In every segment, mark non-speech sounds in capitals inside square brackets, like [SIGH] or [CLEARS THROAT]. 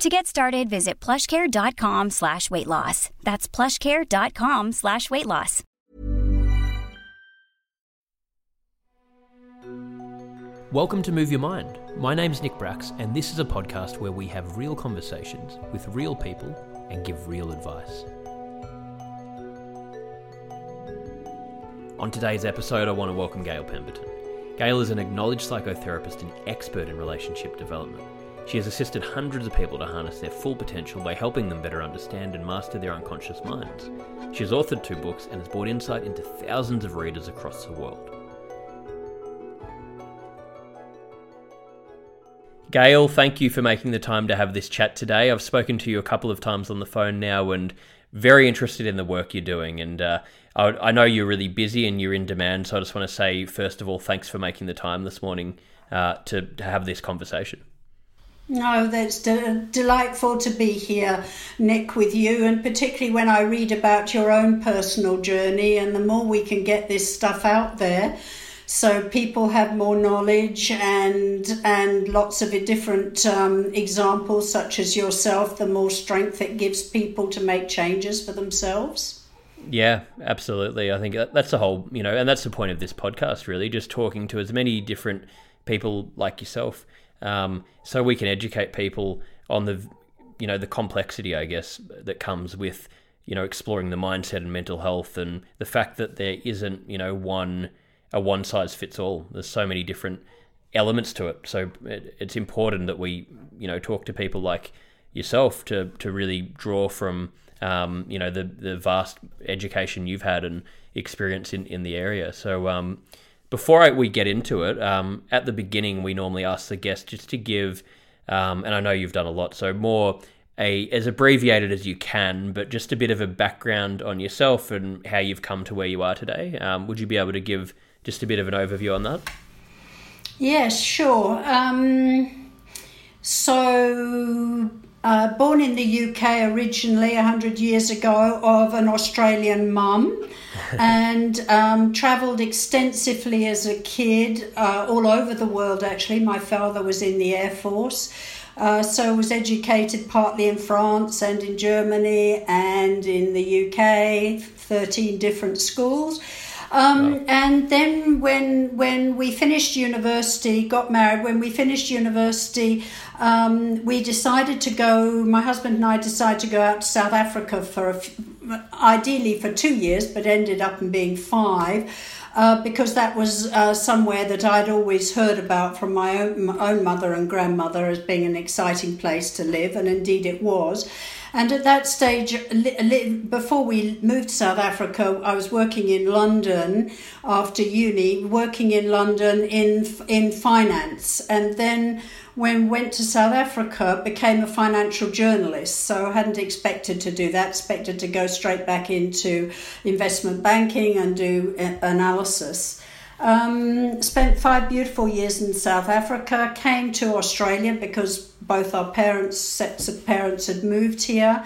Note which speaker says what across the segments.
Speaker 1: To get started, visit plushcare.com slash weight loss. That's plushcare.com slash weight loss.
Speaker 2: Welcome to Move Your Mind. My name's Nick Brax, and this is a podcast where we have real conversations with real people and give real advice. On today's episode, I want to welcome Gail Pemberton. Gail is an acknowledged psychotherapist and expert in relationship development. She has assisted hundreds of people to harness their full potential by helping them better understand and master their unconscious minds. She has authored two books and has brought insight into thousands of readers across the world. Gail, thank you for making the time to have this chat today. I've spoken to you a couple of times on the phone now and very interested in the work you're doing. And uh, I, I, know you're really busy and you're in demand. So I just want to say, first of all, thanks for making the time this morning uh, to, to have this conversation.
Speaker 3: No, that's de- delightful to be here, Nick, with you, and particularly when I read about your own personal journey. And the more we can get this stuff out there, so people have more knowledge and and lots of different um, examples, such as yourself, the more strength it gives people to make changes for themselves.
Speaker 2: Yeah, absolutely. I think that's the whole, you know, and that's the point of this podcast, really, just talking to as many different people like yourself um, so we can educate people on the you know the complexity, I guess, that comes with you know exploring the mindset and mental health, and the fact that there isn't you know one a one size fits all. There's so many different elements to it. So it, it's important that we you know talk to people like yourself to to really draw from um, you know the the vast education you've had and experience in, in the area. So um, before I, we get into it, um, at the beginning, we normally ask the guest just to give, um, and I know you've done a lot, so more a as abbreviated as you can, but just a bit of a background on yourself and how you've come to where you are today. Um, would you be able to give just a bit of an overview on that?
Speaker 3: Yes, sure. Um, so uh, born in the UK originally 100 years ago of an Australian mum [LAUGHS] and um, travelled extensively as a kid uh, all over the world actually. My father was in the Air Force. Uh, so was educated partly in France and in Germany and in the UK, 13 different schools. Um, And then when when we finished university, got married. When we finished university, um, we decided to go. My husband and I decided to go out to South Africa for a, ideally for two years, but ended up in being five. Uh, because that was uh, somewhere that I'd always heard about from my own, my own mother and grandmother as being an exciting place to live, and indeed it was. And at that stage, before we moved to South Africa, I was working in London after uni, working in London in in finance, and then when went to South Africa, became a financial journalist. So hadn't expected to do that. Expected to go straight back into investment banking and do analysis. Um, spent five beautiful years in South Africa, came to Australia because both our parents, sets of parents, had moved here,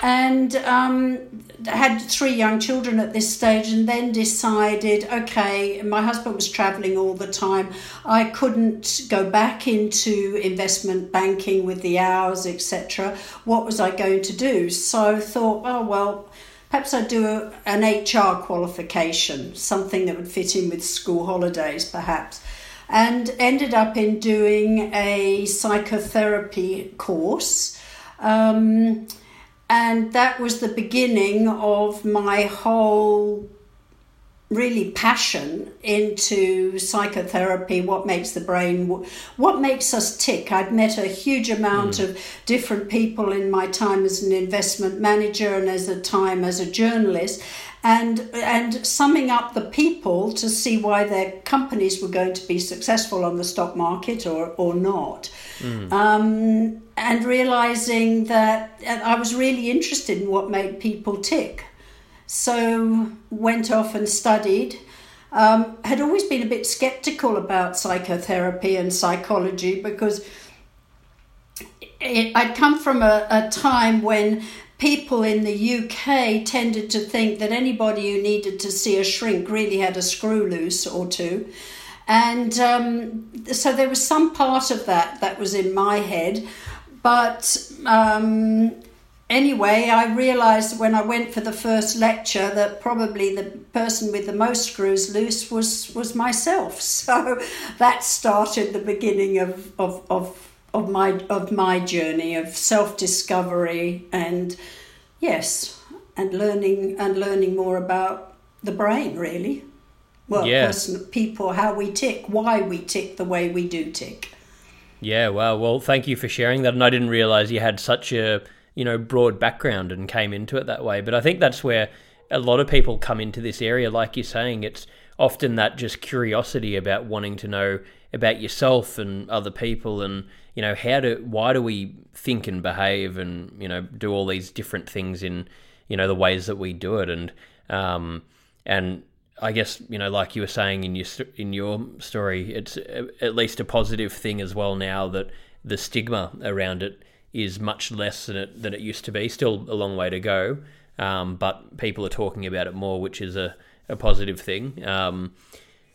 Speaker 3: and um, had three young children at this stage, and then decided okay, my husband was traveling all the time. I couldn't go back into investment banking with the hours, etc. What was I going to do? So thought, oh, well Perhaps I'd do a, an HR qualification, something that would fit in with school holidays, perhaps. And ended up in doing a psychotherapy course. Um, and that was the beginning of my whole really passion into psychotherapy, what makes the brain, what makes us tick. I'd met a huge amount mm. of different people in my time as an investment manager and as a time as a journalist. And, and summing up the people to see why their companies were going to be successful on the stock market or, or not. Mm. Um, and realizing that I was really interested in what made people tick so went off and studied. Um, had always been a bit skeptical about psychotherapy and psychology because it, I'd come from a, a time when people in the UK tended to think that anybody who needed to see a shrink really had a screw loose or two. And um, so there was some part of that that was in my head. But um, anyway, I realized when I went for the first lecture that probably the person with the most screws loose was, was myself. [LAUGHS] So that started the beginning of, of, of of my of my journey of self discovery and yes and learning and learning more about the brain really well
Speaker 2: Yeah.
Speaker 3: person, people how we tick why we tick the way we do tick
Speaker 2: Yeah, wow. Well, thank you for sharing that. And I didn't realize you had such a you know broad background and came into it that way. But I think that's where a lot of people come into this area. Like you're saying, it's often that just curiosity about wanting to know about yourself and other people, and you know how do why do we think and behave, and you know do all these different things in you know the ways that we do it, and um, and I guess you know, like you were saying in your in your story, it's at least a positive thing as well now that the stigma around it is much less than it than it used to be. Still a long way to go, um, but people are talking about it more, which is a, a positive thing. Um,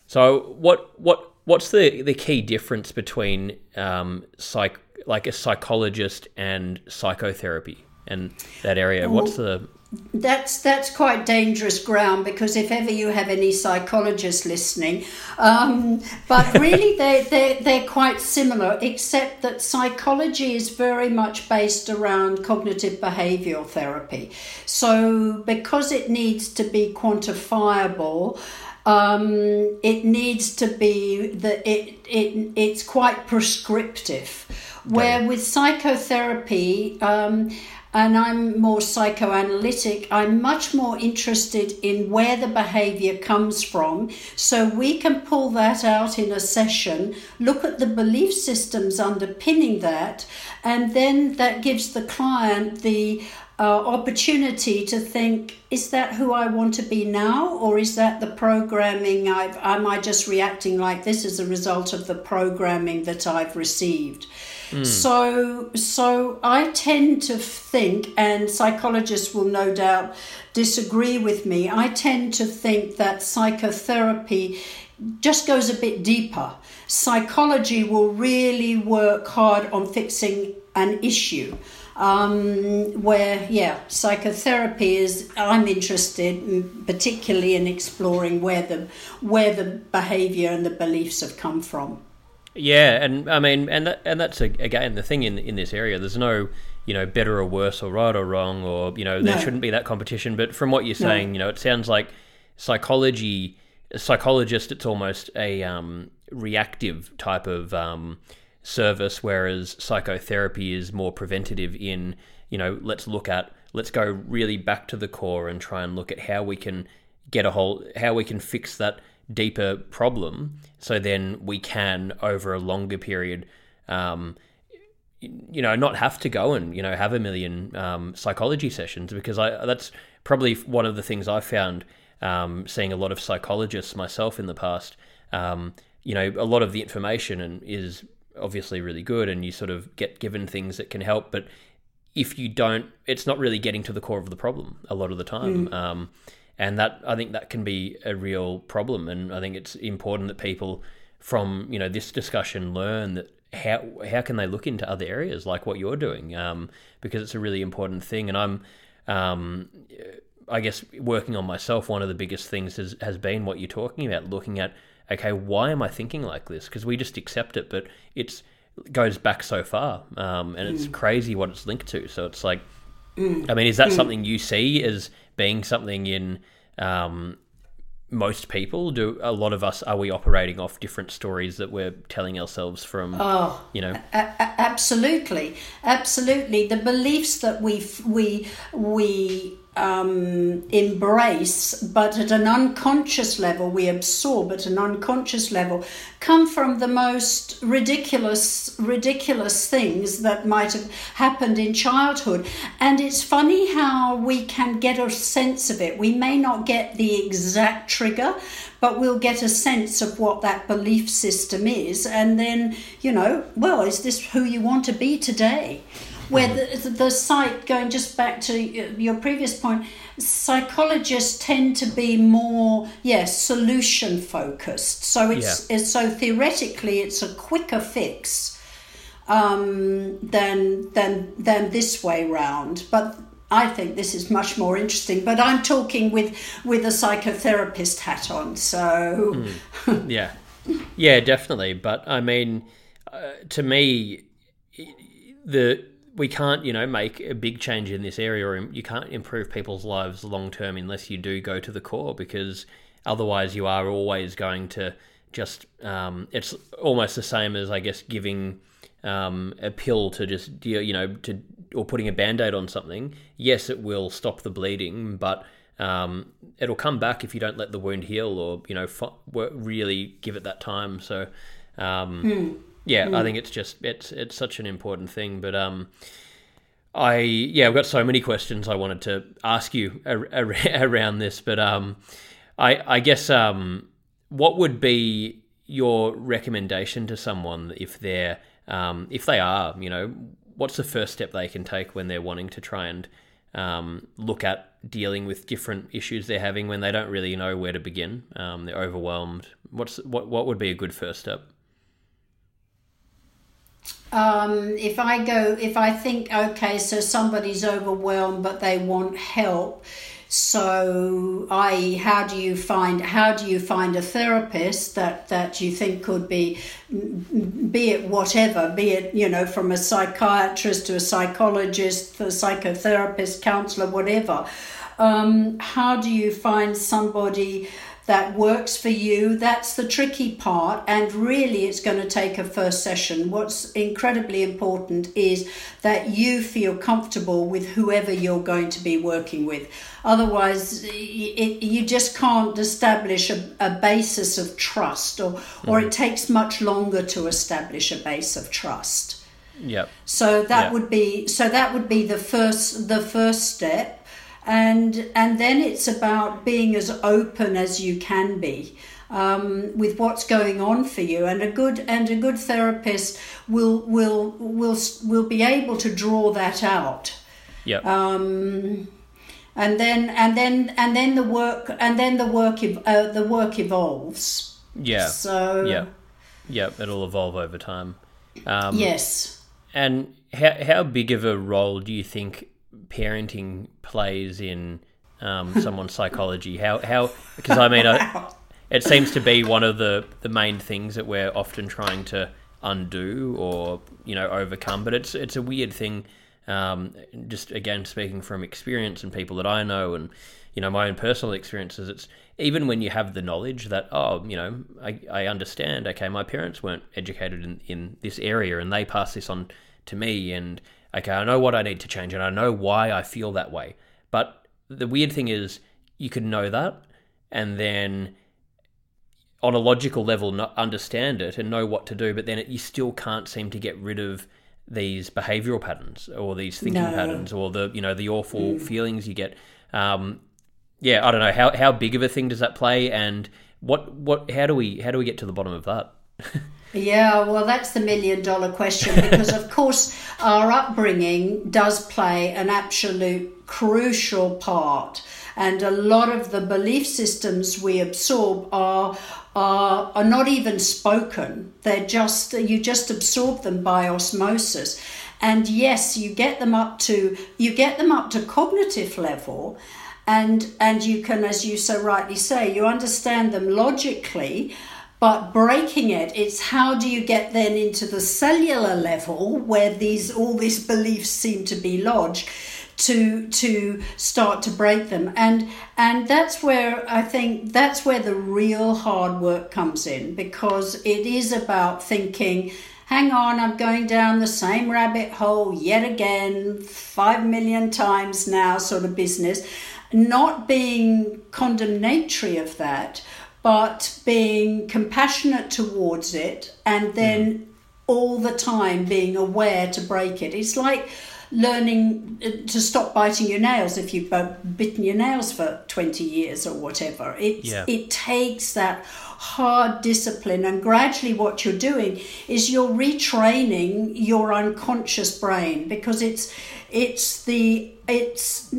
Speaker 2: so, what what what's the the key difference between um, psych like a psychologist and psychotherapy and that area? What's the
Speaker 3: That's that's quite dangerous ground because if ever you have any psychologists listening, um, but [LAUGHS] really they they they're quite similar, except that psychology is very much based around cognitive behavioural therapy. So because it needs to be quantifiable. Um, it needs to be that it, it it's quite prescriptive. Where with psychotherapy, um, and I'm more psychoanalytic, I'm much more interested in where the behavior comes from. So we can pull that out in a session, look at the belief systems underpinning that, and then that gives the client the uh, opportunity to think is that who I want to be now, or is that the programming I've, am I just reacting like this as a result of the programming that I've received? So, so I tend to think, and psychologists will no doubt disagree with me. I tend to think that psychotherapy just goes a bit deeper. Psychology will really work hard on fixing an issue. Um, where, yeah, psychotherapy is. I'm interested, in, particularly in exploring where the where the behaviour and the beliefs have come from.
Speaker 2: Yeah, and I mean, and that, and that's again the thing in in this area. There's no you know better or worse or right or wrong or you know there
Speaker 3: No.
Speaker 2: shouldn't be that competition. But from what you're saying, you know, it sounds like psychology, a psychologist, it's almost a um, reactive type of um, service, whereas psychotherapy is more preventative. In you know, let's look at let's go really back to the core and try and look at how we can get a whole how we can fix that deeper problem so then we can over a longer period um, you know not have to go and you know have a million um, psychology sessions because I that's probably one of the things I found um, seeing a lot of psychologists myself in the past um, you know a lot of the information and is obviously really good and you sort of get given things that can help but if you don't it's not really getting to the core of the problem a lot of the time. Um, and that I think that can be a real problem. And I think it's important that people from you know this discussion learn that how how can they look into other areas like what you're doing? Um, because it's a really important thing. And I'm um, I guess working on myself one of the biggest things has, has been what you're talking about looking at okay why am I thinking like this because we just accept it but it's goes back so far um, and it's crazy what it's linked to so it's like I mean, is that something you see as being something in um, most people? Do a lot of us are we operating off different stories that we're telling ourselves from?
Speaker 3: Oh,
Speaker 2: you know,
Speaker 3: A- a- absolutely, absolutely. The beliefs that we we we um, embrace, but at an unconscious level, we absorb at an unconscious level, come from the most ridiculous, ridiculous things that might have happened in childhood. And it's funny how we can get a sense of it. We may not get the exact trigger, but we'll get a sense of what that belief system is. And then, you know, well, is this who you want to be today? Where the, the site going just back to your previous point psychologists tend to be more yes solution focused so it's, yeah. it's so theoretically it's a quicker fix um, than than than this way round but I think this is much more interesting, but I'm talking with with a psychotherapist hat on, so
Speaker 2: mm. yeah, yeah, definitely. But I mean, uh, to me, the we can't, you know, make a big change in this area, or you can't improve people's lives long term unless you do go to the core, because otherwise you are always going to just. Um, it's almost the same as, I guess, giving um, a pill to just, you know, to or putting a band aid on something. Yes, it will stop the bleeding, but um, it'll come back if you don't let the wound heal, or you know, really give it that time. So. Hmm yeah, mm. I think it's just it's it's such an important thing. But um, I yeah, I've got so many questions I wanted to ask you ar- ar- [LAUGHS] around this, but um, I I guess um, what would be your recommendation to someone if they're um, if they are you know what's the first step they can take when they're wanting to try and um, look at dealing with different issues they're having when they don't really know where to begin. Um, they're overwhelmed. What's what? What would be a good first step?
Speaker 3: Um, if I go, if I think, okay, so somebody's overwhelmed, but they want help. So, I, how do you find how do you find a therapist that that you think could be, be it whatever, be it you know from a psychiatrist to a psychologist, a psychotherapist, counselor, whatever. Um, how do you find somebody? That works for you. That's the tricky part, and really, it's going to take a first session. What's incredibly important is that you feel comfortable with whoever you're going to be working with. Otherwise, it, you just can't establish a, a basis of trust, or, or mm. it takes much longer to establish a base of trust.
Speaker 2: Yep.
Speaker 3: So that yep. would be so that would be the first the first step and and then it's about being as open as you can be um, with what's going on for you. And a good and a good therapist will will will will be able to draw that out.
Speaker 2: Yeah
Speaker 3: um, and then and then and then the work and then the work uh, the work evolves.
Speaker 2: Yeah.
Speaker 3: So
Speaker 2: yeah yeah it'll evolve over time.
Speaker 3: Um, yes.
Speaker 2: and how, how big of a role do you think parenting plays in um, someone's [LAUGHS] psychology. How how because I mean, I, [LAUGHS] it seems to be one of the the main things that we're often trying to undo or you know overcome. But it's it's a weird thing. Um, just again speaking from experience and people that I know and you know my own personal experiences. It's even when you have the knowledge that oh you know I, I understand okay my parents weren't educated in, in this area and they passed this on to me and okay, I know what I need to change and I know why I feel that way. But the weird thing is, you can know that and then on a logical level not understand it and know what to do, but then it, you still can't seem to get rid of these behavioral patterns or these thinking no. patterns or the you know the awful mm. feelings you get. Um, yeah, I don't know how how big of a thing does that play, and what what how do we how do we get to the bottom of that? [LAUGHS]
Speaker 3: Yeah, well, that's the million dollar question because, of [LAUGHS] course, our upbringing does play an absolute crucial part. And a lot of the belief systems we absorb are, are, are not even spoken. They're just, you just absorb them by osmosis. And yes, you get them up to, you get them up to cognitive level and and you can as you so rightly say you understand them logically but breaking it it's how do you get then into the cellular level where these all these beliefs seem to be lodged to to start to break them and and that's where i think that's where the real hard work comes in because it is about thinking hang on, I'm going down the same rabbit hole yet again, five million times now, sort of business. Not being condemnatory of that, but being compassionate towards it and then mm. all the time being aware to break it. It's like learning uh, to stop biting your nails if you've bitten your nails for 20 years or whatever. It, yeah. it takes that hard discipline and gradually what you're doing is you're retraining your unconscious brain because it's it's the it's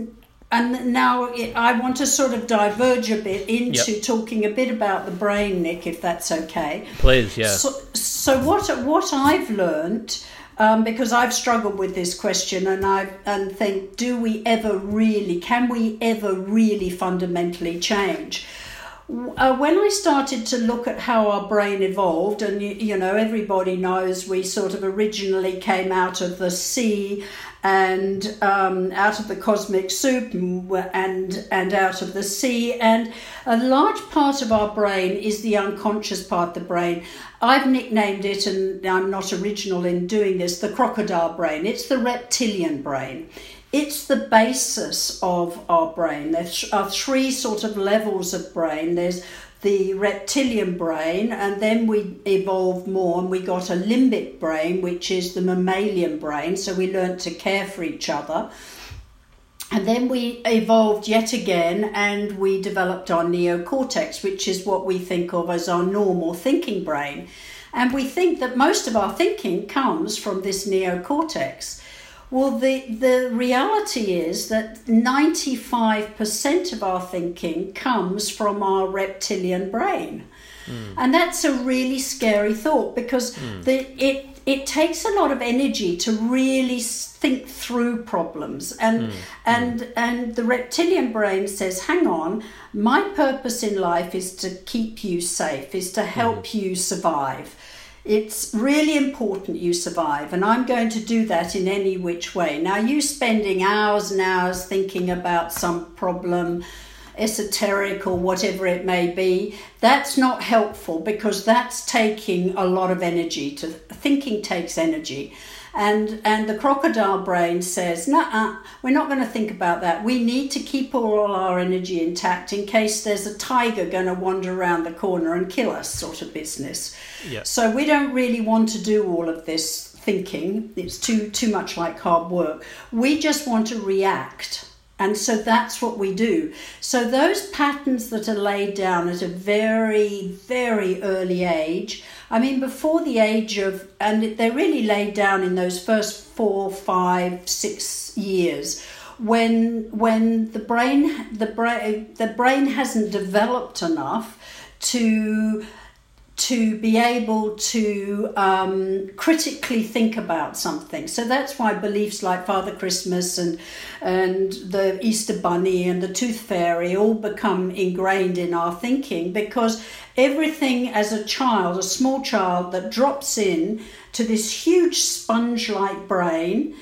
Speaker 3: and now I want to sort of diverge a bit into yep. talking a bit about the brain, Nick, if that's okay.
Speaker 2: Please, yeah.
Speaker 3: So, so what what I've learned, um, because I've struggled with this question, and I and think, do we ever really? Can we ever really fundamentally change? Uh, when I started to look at how our brain evolved, and you, you, know, everybody knows we sort of originally came out of the sea and um, out of the cosmic soup and and out of the sea. And a large part of our brain is the unconscious part of the brain. I've nicknamed it and i'm not original in doing this the crocodile brain. It's the reptilian brain. It's the basis of our brain. There are three sort of levels of brain. There's the reptilian brain, and then we evolved more and we got a limbic brain, which is the mammalian brain. So we learned to care for each other. And then we evolved yet again and we developed our neocortex, which is what we think of as our normal thinking brain. And we think that most of our thinking comes from this neocortex. Well, the, the reality is that 95% of our thinking comes from our reptilian brain. Mm. And that's a really scary thought because mm. the, it, it takes a lot of energy to really think through problems. And, mm. and, and the reptilian brain says, hang on, my purpose in life is to keep you safe, is to help hmm. you survive. It's really important you survive, and I'm going to do that in any which way. Now, you spending hours and hours thinking about some problem, esoteric or whatever it may be, that's not helpful because that's taking a lot of energy. To thinking takes energy. And, and the crocodile brain says, nah, we're not going to think about that. We need to keep all our energy intact in case there's a tiger going to wander around the corner and kill us, sort of business. Yeah. So we don't really want to do all of this thinking. It's too too much like hard work. We just want to react. And so that's what we do. So those patterns that are laid down at a very, very early age, I mean, before the age of, and they're really laid down in those first four, five, six years, when when the brain the brain the brain hasn't developed enough to to be able to um, critically think about something. So that's why beliefs like Father Christmas and and the Easter Bunny and the Tooth Fairy all become ingrained in our thinking because everything as a child, a small child that drops in to this huge sponge-like brain,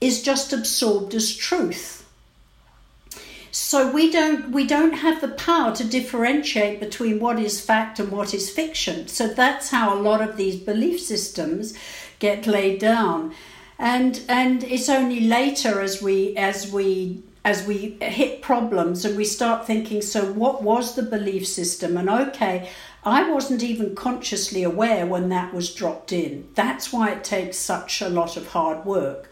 Speaker 3: is just absorbed as truth so we don't we don't have the power to differentiate between what is fact and what is fiction. So that's how a lot of these belief systems get laid down. And and it's only later as we as we as we hit problems and we start thinking so what was the belief system and okay I wasn't even consciously aware when that was dropped in. That's why it takes such a lot of hard work.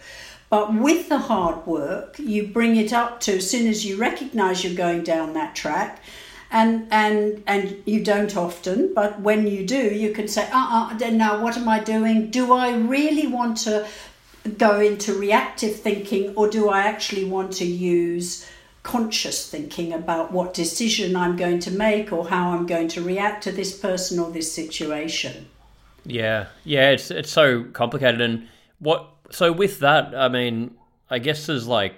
Speaker 3: But with the hard work, you bring it up to as soon as you recognize you're going down that track. And, and and you don't often, but when you do, you can say, uh uh, then now what am I doing? Do I really want to go into reactive thinking or do I actually want to use conscious thinking about what decision I'm going to make or how I'm going to react to this person or this situation?
Speaker 2: Yeah, yeah, it's it's so complicated. And what so with that, I mean, I guess there's like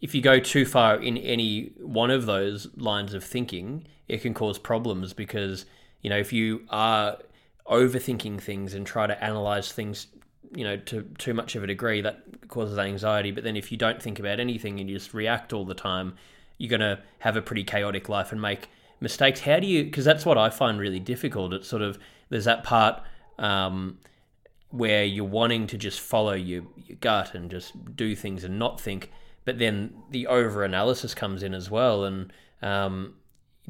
Speaker 2: if you go too far in any one of those lines of thinking, it can cause problems because you know if you are overthinking things and try to analyze things you know to too much of a degree that causes anxiety. But then if you don't think about anything and you just react all the time you're going to have a pretty chaotic life and make mistakes. How do you because that's what i find really difficult. It's sort of there's that part um, where you're wanting to just follow your, your gut and just do things and not think, but then the over analysis comes in as well. And um,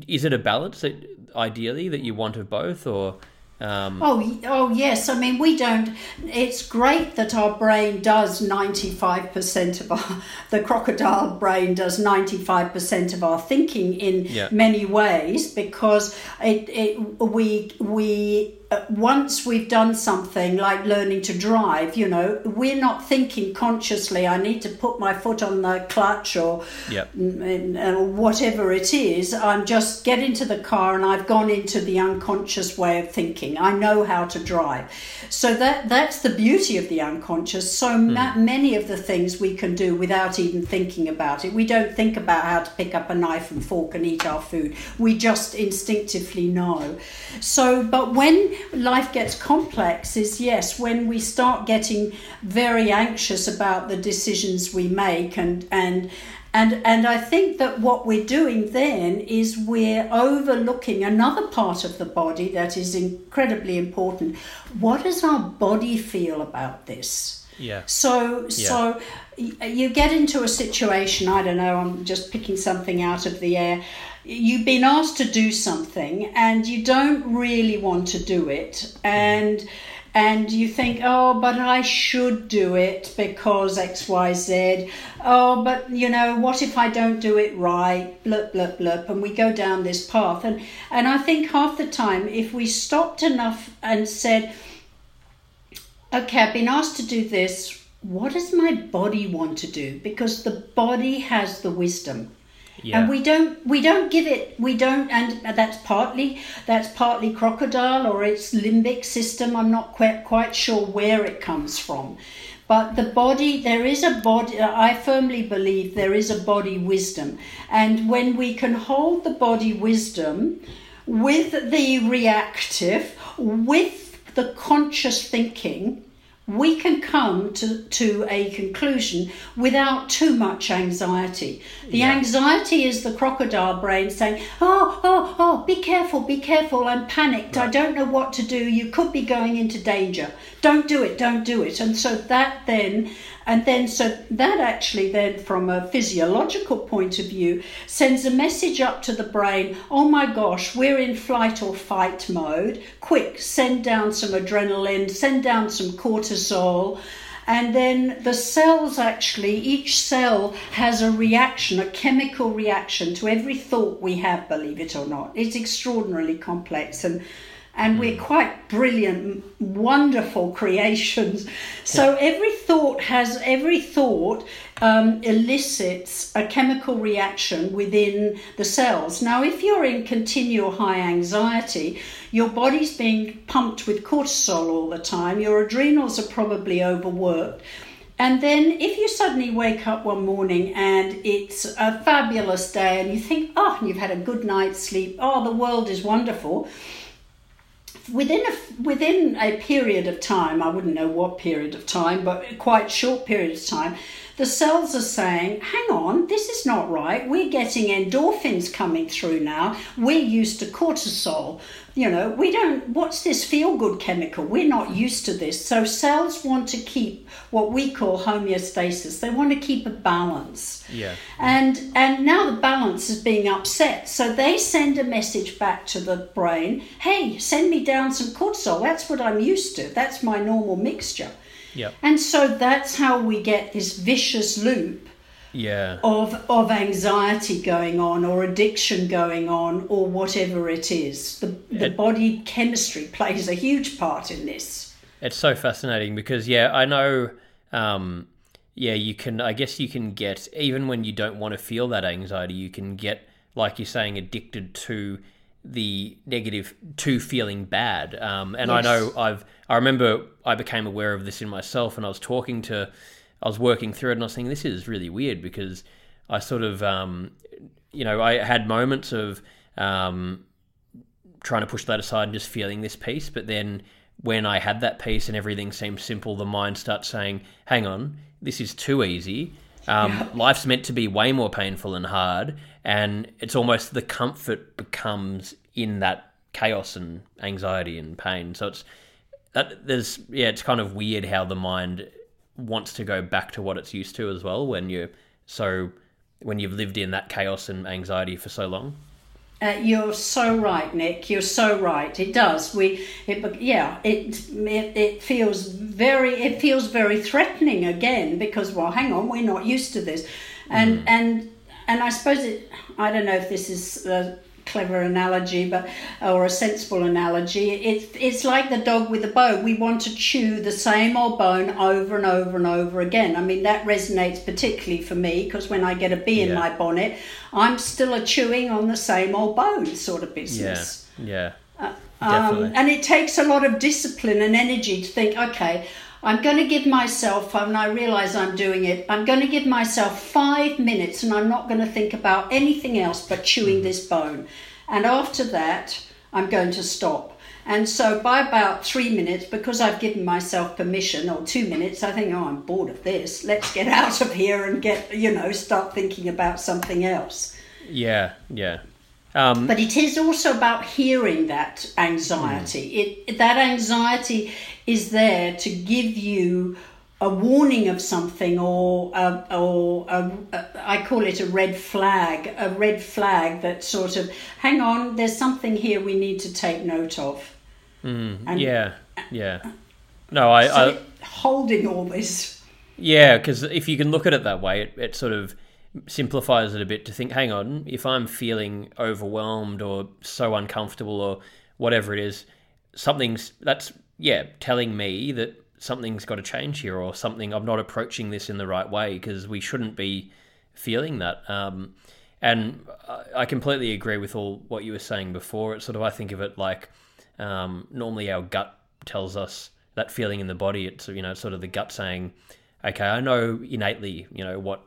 Speaker 2: is it a balance that ideally that you want of both, or
Speaker 3: um, oh, oh yes. I mean, we don't. It's great that our brain does ninety five percent of our. [LAUGHS] The crocodile brain does ninety five percent of our thinking in yeah. many ways because it, it we we once we've done something like learning to drive, you know, we're not thinking consciously, I need to put my foot on the clutch or yep. whatever it is. I'm just get into the car and I've gone into the unconscious way of thinking. I know how to drive. So that that's the beauty of the unconscious. So mm. ma- many of the things we can do without even thinking about it. We don't think about how to pick up a knife and fork and eat our food. We just instinctively know. So, but when life gets complex is yes, when we start getting very anxious about the decisions we make and and and and I think that what we're doing then is we're overlooking another part of the body that is incredibly important. What does our body feel about this?
Speaker 2: Yeah.
Speaker 3: So yeah. so you get into a situation, I don't know, I'm just picking something out of the air you've been asked to do something and you don't really want to do it and and you think oh but i should do it because xyz oh but you know what if i don't do it right? Blip blip blip and we go down this path. And and i think half the time if we stopped enough and said okay i've been asked to do this. What does my body want to do? Because the body has the wisdom yeah. And we don't we don't give it we don't and that's partly that's partly crocodile or its limbic system. I'm not quite quite sure where it comes from. But the body, there is a body, I firmly believe there is a body wisdom. And when we can hold the body wisdom with the reactive, with the conscious thinking, we can come to, to a conclusion without too much anxiety. The yeah. anxiety is the crocodile brain saying, Oh, oh, oh, be careful, be careful, I'm panicked, right. I don't know what to do, you could be going into danger. Don't do it, don't do it. And so that then and then, so that actually, then, from a physiological point of view, sends a message up to the brain oh my gosh, we're in flight or fight mode. Quick, send down some adrenaline, send down some cortisol. And then the cells actually, each cell has a reaction, a chemical reaction to every thought we have, believe it or not. It's extraordinarily complex. And and we're hmm. quite brilliant, wonderful creations. So every thought has every thought um, elicits a chemical reaction within the cells. Now, if you're in continual high anxiety, your body's being pumped with cortisol all the time. Your adrenals are probably overworked. And then, if you suddenly wake up one morning and it's a fabulous day, and you think, oh, you've had a good night's sleep, oh, the world is wonderful within a within a period of time, I wouldn't know what period of time, but quite short period of time, the cells are saying, hang on, this is not right. We're getting endorphins coming through now. We're used to cortisol. You know, we don't, what's this feel good chemical? We're not used to this. So cells want to keep what we call homeostasis. They want to keep a balance.
Speaker 2: Yeah.
Speaker 3: And and now the balance is being upset. So they send a message back to the brain, hey, send me down some cortisol. That's what I'm used to. That's my normal mixture.
Speaker 2: Yeah.
Speaker 3: And so that's how we get this vicious loop
Speaker 2: yeah.
Speaker 3: of of anxiety going on or addiction going on or whatever it is. The the it, body chemistry plays a huge part in this.
Speaker 2: It's so fascinating because yeah, I know um, yeah, you can I guess you can get even when you don't want to feel that anxiety, you can get like you're saying addicted to the negative to feeling bad. Um, and yes. I know I've I remember I became aware of this in myself, and I was talking to, I was working through it, and I was thinking this is really weird because I sort of, um, you know, I had moments of um, trying to push that aside and just feeling this peace, but then when I had that peace and everything seemed simple, the mind starts saying, "Hang on, this is too easy." Um, yeah. Life's meant to be way more painful and hard, and it's almost the comfort becomes in that chaos and anxiety and pain. So it's that there's yeah, it's kind of weird how the mind wants to go back to what it's used to as well when you're so when you've lived in that chaos and anxiety for so long.
Speaker 3: Uh, you're so right, Nick. You're so right. It does. We, it, yeah, it, it it feels very, it feels very threatening again because well, hang on, we're not used to this, and mm. and and I suppose it. I don't know if this is uh, clever analogy, but or a sensible analogy. It's it's like the dog with the bone. We want to chew the same old bone over and over and over again. I mean that resonates particularly for me because when I get a bee yeah. in my bonnet, I'm still a chewing on the same old bone sort of business.
Speaker 2: Yeah, yeah.
Speaker 3: Uh, um, and it takes a lot of discipline and energy to think, okay, I'm going to give myself, and I realize I'm doing it, I'm going to give myself five minutes and I'm not going to think about anything else but chewing mm-hmm. this bone. And after that, I'm going to stop. And so by about three minutes, because I've given myself permission, or two minutes, I think, oh, I'm bored of this. Let's get [LAUGHS] out of here and get, you know, start thinking about something else.
Speaker 2: Yeah, yeah. Um,
Speaker 3: but it is also about hearing that anxiety. Mm. It that anxiety is there to give you a warning of something or a, or a, a, I call it a red flag, a red flag that sort of hang on, there's something here we need to take note of.
Speaker 2: Mm, and, yeah, yeah. No, I, so I
Speaker 3: holding all this.
Speaker 2: Yeah, because if you can look at it that way, it, it sort of simplifies it a bit to think, hang on, if I'm feeling overwhelmed or so uncomfortable or whatever it is, something's that's yeah telling me that something's got to change here or something I'm not approaching this in the right way because we shouldn't be feeling that. Um, and I completely agree with all what you were saying before. It's sort of I think of it like um, normally our gut tells us that feeling in the body. It's you know sort of the gut saying, okay, I know innately you know what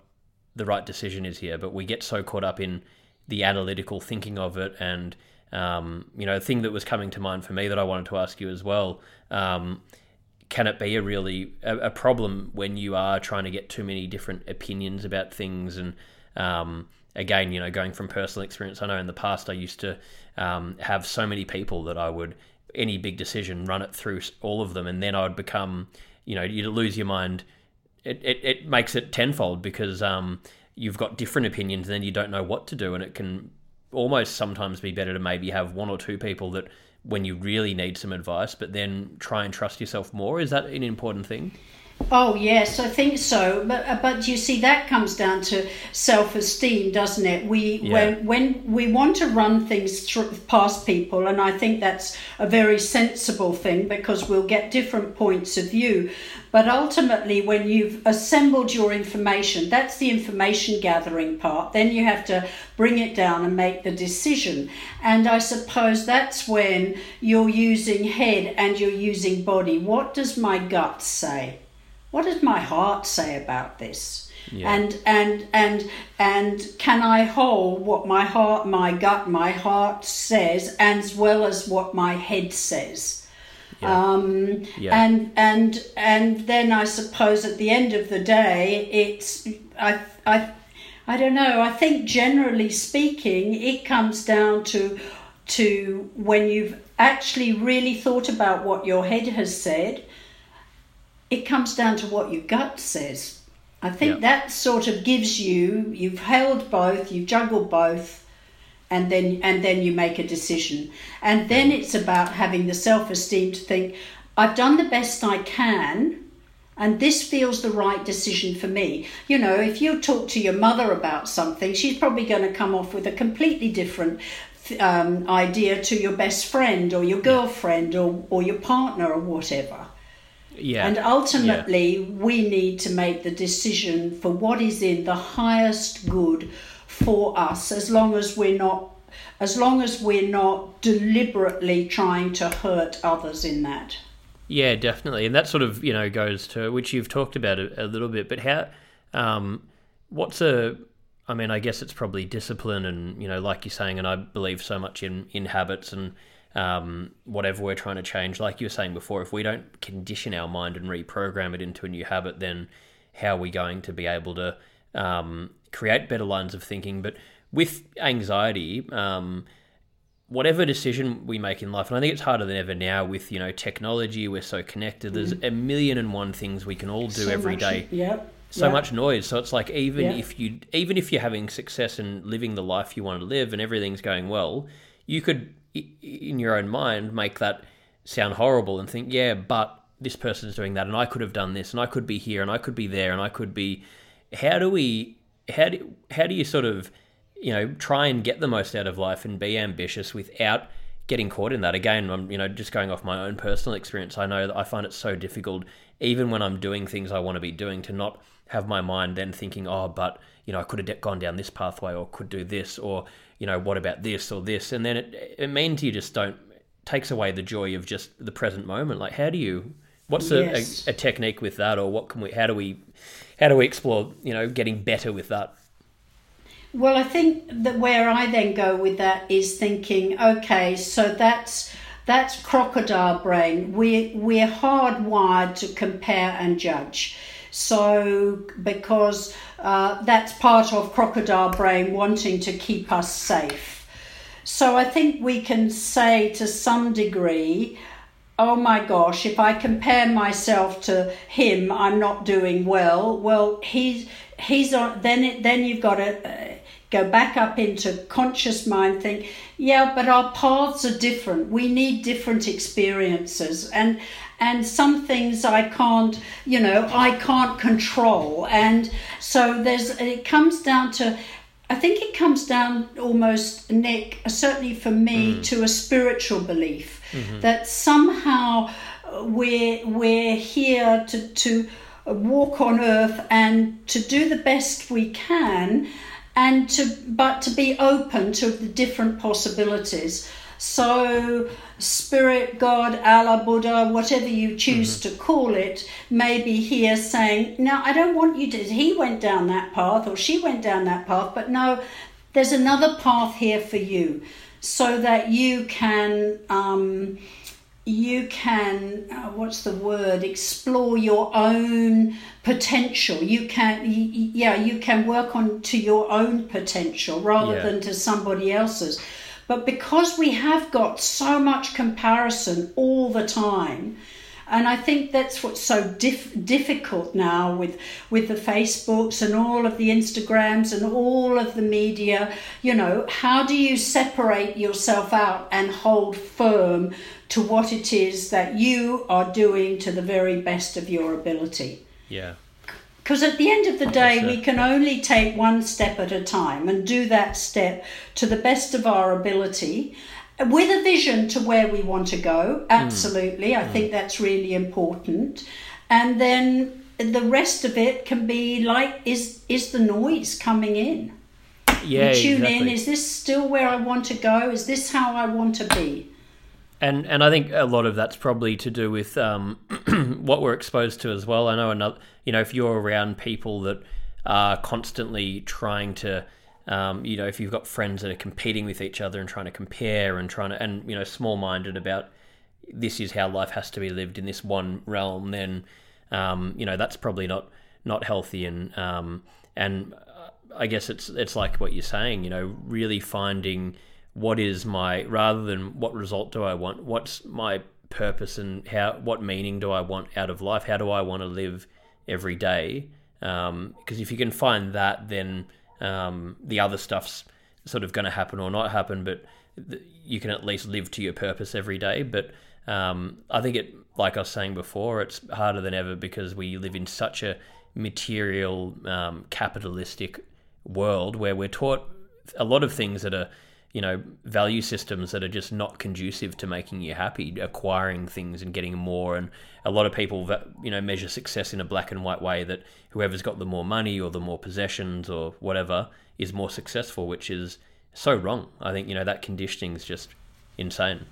Speaker 2: the right decision is here, but we get so caught up in the analytical thinking of it. And, um, you know, thing that was coming to mind for me that I wanted to ask you as well um, can it be a really a, a, problem when you are trying to get too many different opinions about things? And um, again you know going from personal experience i know in the past i used to um, have so many people that i would any big decision run it through all of them. And then i would become you know you'd lose your mind. It, it, it makes it tenfold because um, you've got different opinions and then you don't know what to do and it can almost sometimes be better to maybe have one or two people that when you really need some advice but then try and trust yourself more. Is that an important thing
Speaker 3: Oh yes, I think so. But uh, but you see, that comes down to self-esteem, doesn't it? We yeah. when when we want to run things through, past people, and I think that's a very sensible thing because we'll get different points of view. But ultimately, when you've assembled your information, that's the information gathering part. Then you have to bring it down and make the decision. And I suppose that's when you're using head and you're using body. What does my gut say? What does my heart say about this? Yeah. And and and and can I hold what my heart, my gut, my heart says, as well as what my head says? Yeah. Um, yeah. And and and then I suppose at the end of the day, it's I I I don't know. I think generally speaking, it comes down to to when you've actually really thought about what your head has said it comes down to what your gut says. I think that sort of gives you you've held both, you've juggled both, and then and then you make a decision. And then it's about having the self-esteem to think, I've done the best I can, and this feels the right decision for me. You know, if you talk to your mother about something, she's probably going to come off with a completely different um, idea to your best friend or your girlfriend or, or your partner or whatever.
Speaker 2: Yeah.
Speaker 3: And ultimately, yeah. we need to make the decision for what is in the highest good for us, as long as we're not, as long as we're not deliberately trying to hurt others in that.
Speaker 2: Yeah, definitely, and that sort of you know goes to which you've talked about a, a little bit, but how, um, what's a I mean, I guess it's probably discipline and, you know, like you're saying, and I believe so much in, in habits and um, whatever we're trying to change. Like you were saying before, if we don't condition our mind and reprogram it into a new habit, then how are we going to be able to um, create better lines of thinking? But with anxiety, um, whatever decision we make in life, and I think it's harder than ever now with you know technology. We're so connected. There's a million and one things we can all do
Speaker 3: So
Speaker 2: every
Speaker 3: much-
Speaker 2: day.
Speaker 3: Yep.
Speaker 2: So
Speaker 3: yep.
Speaker 2: much noise. So it's like even
Speaker 3: Yeah.
Speaker 2: if you even if you're having success and living the life you want to live and everything's going well, you could in your own mind make that sound horrible and think, yeah, but this person's doing that and I could have done this and I could be here and I could be there and I could be how do we how do how do you sort of you know try and get the most out of life and be ambitious without getting caught in that? Again i'm you know just going off my own personal experience i know that i find it so difficult even when i'm doing things i want to be doing to not have my mind then thinking oh but you know i could have gone down this pathway or could do this or you know what about this or this? And then it it means you just don't takes away the joy of just the present moment. Like how do you what's a, a, a technique with that? Or what can we how do we how do we explore you know getting better with that?
Speaker 3: Well, I think that where I then go with that is thinking, okay, so that's that's crocodile brain. We we're hardwired to compare and judge. So because uh, that's part of crocodile brain wanting to keep us safe. So I think we can say to some degree, oh my gosh, if I compare myself to him, I'm not doing well. Well, he's he's on. Then it, then you've got to uh, go back up into conscious mind. Think, yeah, but our paths are different. We need different experiences, and and some things I can't, you know, I can't control, and so there's. It comes down to. I think it comes down almost, Nick, certainly for me, mm. to a spiritual belief mm-hmm. that somehow we're, we're here to, to walk on earth and to do the best we can and to but to be open to the different possibilities so spirit god allah buddha whatever you choose to call it may be here saying now i don't want you to he went down that path or she went down that path but no there's another path here for you so that you can um, you can uh, what's the word explore your own potential. You can yeah you can work on to your own potential rather
Speaker 2: Yeah.
Speaker 3: than to somebody else's but because we have got so much comparison all the time and I think that's what's so dif- difficult now with with the Facebooks and all of the Instagrams and all of the media. You know, how do you separate yourself out and hold firm to what it is that you are doing to the very best of your ability?
Speaker 2: yeah
Speaker 3: Because at the end of the day, we can only take one step at a time and do that step to the best of our ability with a vision to where we want to go. Absolutely. I think that's really important. And then the rest of it can be like is is the noise coming in?
Speaker 2: yeah
Speaker 3: we tune
Speaker 2: exactly.
Speaker 3: in. Is this still where I want to go? Is this how I want to be?
Speaker 2: and and I think a lot of that's probably to do with um, [CLEARS THROAT] what we're exposed to as well. I know another, you know, if you're around people that are constantly trying to, um, you know, if you've got friends that are competing with each other and trying to compare and trying to, and you know, small-minded about this is how life has to be lived in this one realm, then um, you know that's probably not not healthy and um, and uh, I guess it's it's like what you're saying, you know, really finding what is my rather than what result do I want, what's my purpose and how what meaning do I want out of life? How do I want to live every day? Because if you can find that, then um, the other stuff's sort of going to happen or not happen, but th- you can at least live to your purpose every day. But um, I think it, like I was saying before, it's harder than ever because we live in such a material, um, capitalistic world where we're taught a lot of things that are, you know, value systems that are just not conducive to making you happy, acquiring things and getting more. And a lot of people, you know, measure success in a black and white way that whoever's got the more money or the more possessions or whatever is more successful, which is so wrong. I think, you know, that conditioning is just insane.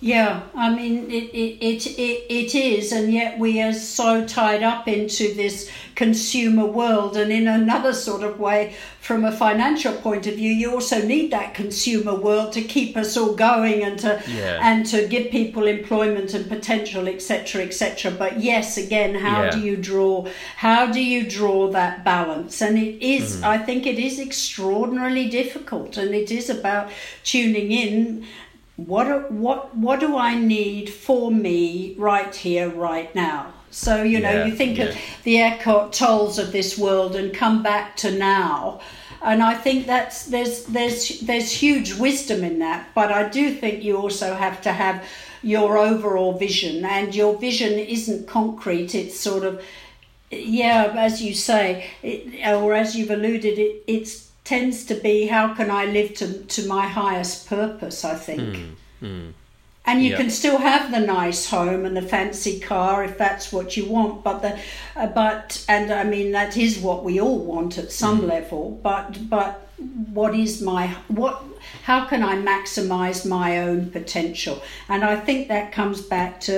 Speaker 3: Yeah, I mean it, it, it, it, is, and yet we are so tied up into this consumer world. And in another sort of way, from a financial point of view, you also need that consumer world to keep us all going and to
Speaker 2: Yeah.
Speaker 3: and to give people employment and potential, etc., etc. But yes, again, how
Speaker 2: Yeah.
Speaker 3: do you draw how do you draw that balance? And it is,
Speaker 2: Hmm.
Speaker 3: I think, it is extraordinarily difficult, and it is about tuning in what what what do I need for me right here, right now? So you know,
Speaker 2: Yeah,
Speaker 3: you think
Speaker 2: yeah.
Speaker 3: of the Eckhart Tolles of this world and come back to now, and I think that's there's there's there's huge wisdom in that. But I do think you also have to have your overall vision, and your vision isn't concrete. It's sort of yeah, as you say, it, or as you've alluded, it it's tends to be how can I live to to my highest purpose. I think. Hmm, hmm. And you
Speaker 2: Yeah.
Speaker 3: can still have the nice home and the fancy car if that's what you want, but the, uh, but and I mean that is what we all want at some hmm. level. But but what is my what? How can I maximize my own potential? And I think that comes back to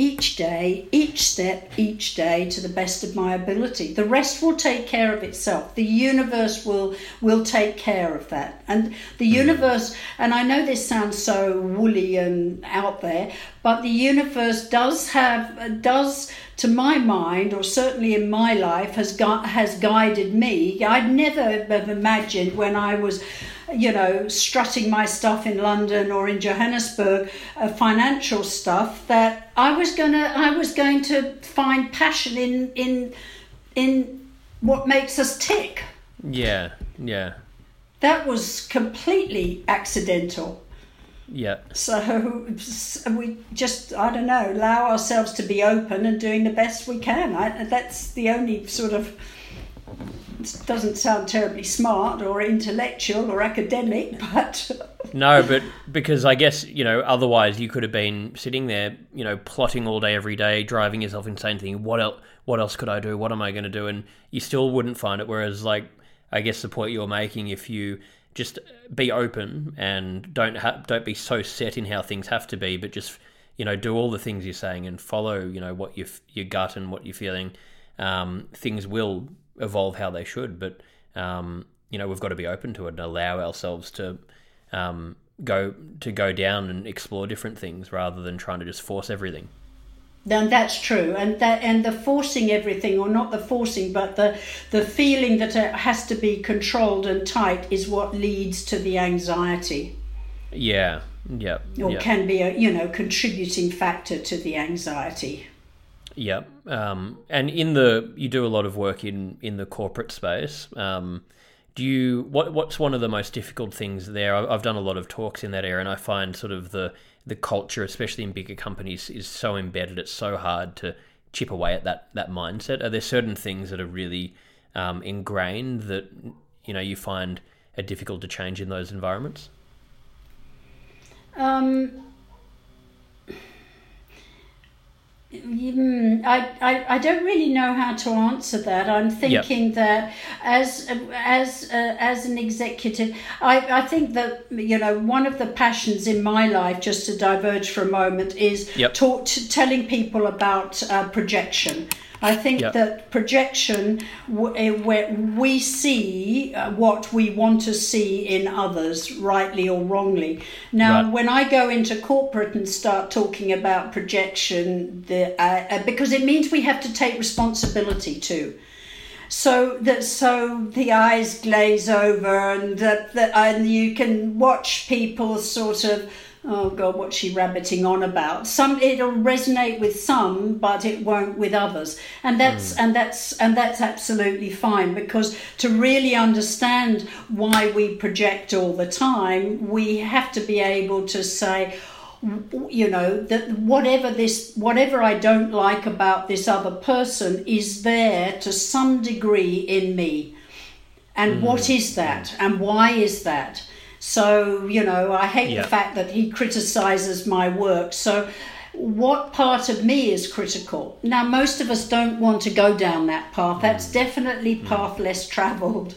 Speaker 3: each day, each step, each day to the best of my ability. The rest will take care of itself. The universe will will take care of that. And the hmm. universe and I know this sounds so woolly and out there, but the universe does have does to my mind or certainly in my life has has guided me. I'd never have imagined when I was you know, strutting my stuff in London or in Johannesburg, uh, financial stuff, that I was gonna, I was going to find passion in in in what makes us tick.
Speaker 2: Yeah, yeah,
Speaker 3: That was completely accidental.
Speaker 2: yeah,
Speaker 3: So we just, I don't know, allow ourselves to be open and doing the best we can. I, that's the only sort of. Doesn't sound terribly smart or intellectual or academic, [LAUGHS] but
Speaker 2: No, but because I guess, you know, otherwise you could have been sitting there, you know, plotting all day every day, driving yourself insane, thinking, what else, what else could I do? What am I going to do? And you still wouldn't find it. Whereas, like, I guess the point you're making, if you just be open and don't ha- don't be so set in how things have to be, but just, you know, do all the things you're saying and follow, you know, what you f- your gut and what you're feeling, um, things will evolve how they should. But, um, you know, we've got to be open to it and allow ourselves to um, go to go down and explore different things rather than trying to just force everything.
Speaker 3: Then that's true, and that and the forcing everything, or not the forcing, but the the feeling that it has to be controlled and tight is what leads to the anxiety,
Speaker 2: Yeah, yeah,
Speaker 3: or
Speaker 2: yeah,
Speaker 3: can be a you know contributing factor to the anxiety.
Speaker 2: Yeah. Um, and in the you do a lot of work in in the corporate space. Um, do you what what's one of the most difficult things there? I've done a lot of talks in that area, and I find sort of the the culture, especially in bigger companies, is so embedded. It's so hard to chip away at that that mindset. Are there certain things that are really um, ingrained that you know you find are difficult to change in those environments?
Speaker 3: Um, mm, I, I, I don't really know how to answer that. I'm thinking that as as uh, as an executive, I, I think that you know one of the passions in my life, just to diverge for a moment, is
Speaker 2: Yep.
Speaker 3: talk to, telling people about uh, projection. I think
Speaker 2: Yep.
Speaker 3: that projection, eh, where we see uh, what we want to see in others, rightly or wrongly. Now,
Speaker 2: Right.
Speaker 3: when I go into corporate and start talking about projection, the, uh, uh, because it means we have to take responsibility too. So that so the eyes glaze over, and that, that and you can watch people sort of. Oh God, what's she rabbiting on about? Some it'll resonate with some, but it won't with others, and that's hmm. and that's and that's absolutely fine because to really understand why we project all the time, we have to be able to say, you know that whatever this whatever i don't like about this other person is there to some degree in me. And what hmm. is that? Hmm. And why is that so you know i hate
Speaker 2: Yeah.
Speaker 3: the fact that he criticizes my work. So what part of me is critical? Now most of us don't want to go down that path. Mm. That's definitely mm. path less traveled.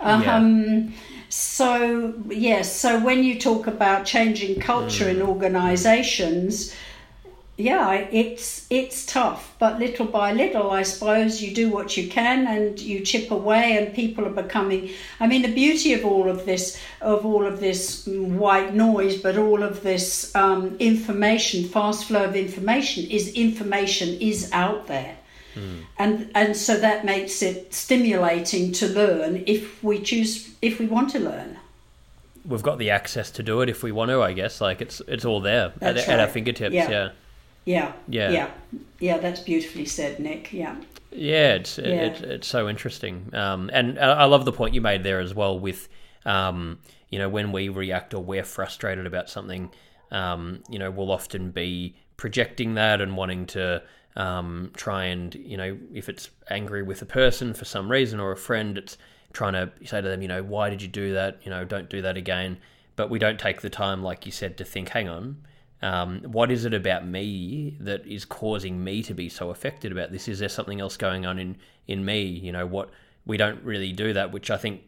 Speaker 3: Um, so yes, so when you talk about changing culture in mm. organisations, yeah, it's it's tough, but little by little, I suppose you do what you can and you chip away, and people are becoming. I mean, the beauty of all of this, of all of this white noise, but all of this um, information, fast flow of information, is information is out there, and and so that makes it stimulating to learn if we choose if we want to learn.
Speaker 2: We've got the access to do it if we want to. I guess like it's it's all there at,
Speaker 3: That's
Speaker 2: at our fingertips.
Speaker 3: Yeah.
Speaker 2: yeah.
Speaker 3: Yeah,
Speaker 2: Yeah.
Speaker 3: yeah, yeah. That's beautifully said, Nick. Yeah.
Speaker 2: Yeah, it's it,
Speaker 3: Yeah.
Speaker 2: It's, it's so interesting, um, and I I love the point you made there as well. With um, you know, when we react or we're frustrated about something, um, you know, we'll often be projecting that and wanting to um, try and you know, if it's angry with a person for some reason or a friend, it's trying to say to them, you know, why did you do that? You know, don't do that again. But we don't take the time, like you said, to think, hang on, um, what is it about me that is causing me to be so affected about this? Is there something else going on in, in me? You know, what we don't really do that, which I think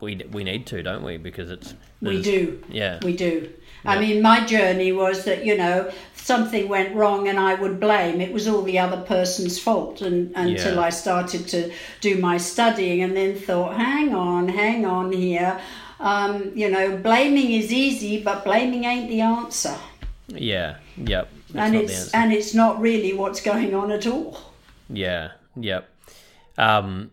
Speaker 2: we we need to, don't we? Because it's
Speaker 3: We do.
Speaker 2: yeah,
Speaker 3: We do. I mean, my journey was that, you know, something went wrong and I would blame. It was all the other person's fault and, until
Speaker 2: Yeah.
Speaker 3: I started to do my studying and then thought, hang on, hang on here. Um, you know, blaming is easy, but blaming ain't the answer.
Speaker 2: Yeah, yep. That's
Speaker 3: and it's and it's not really what's going on at all.
Speaker 2: Yeah, yep. Um,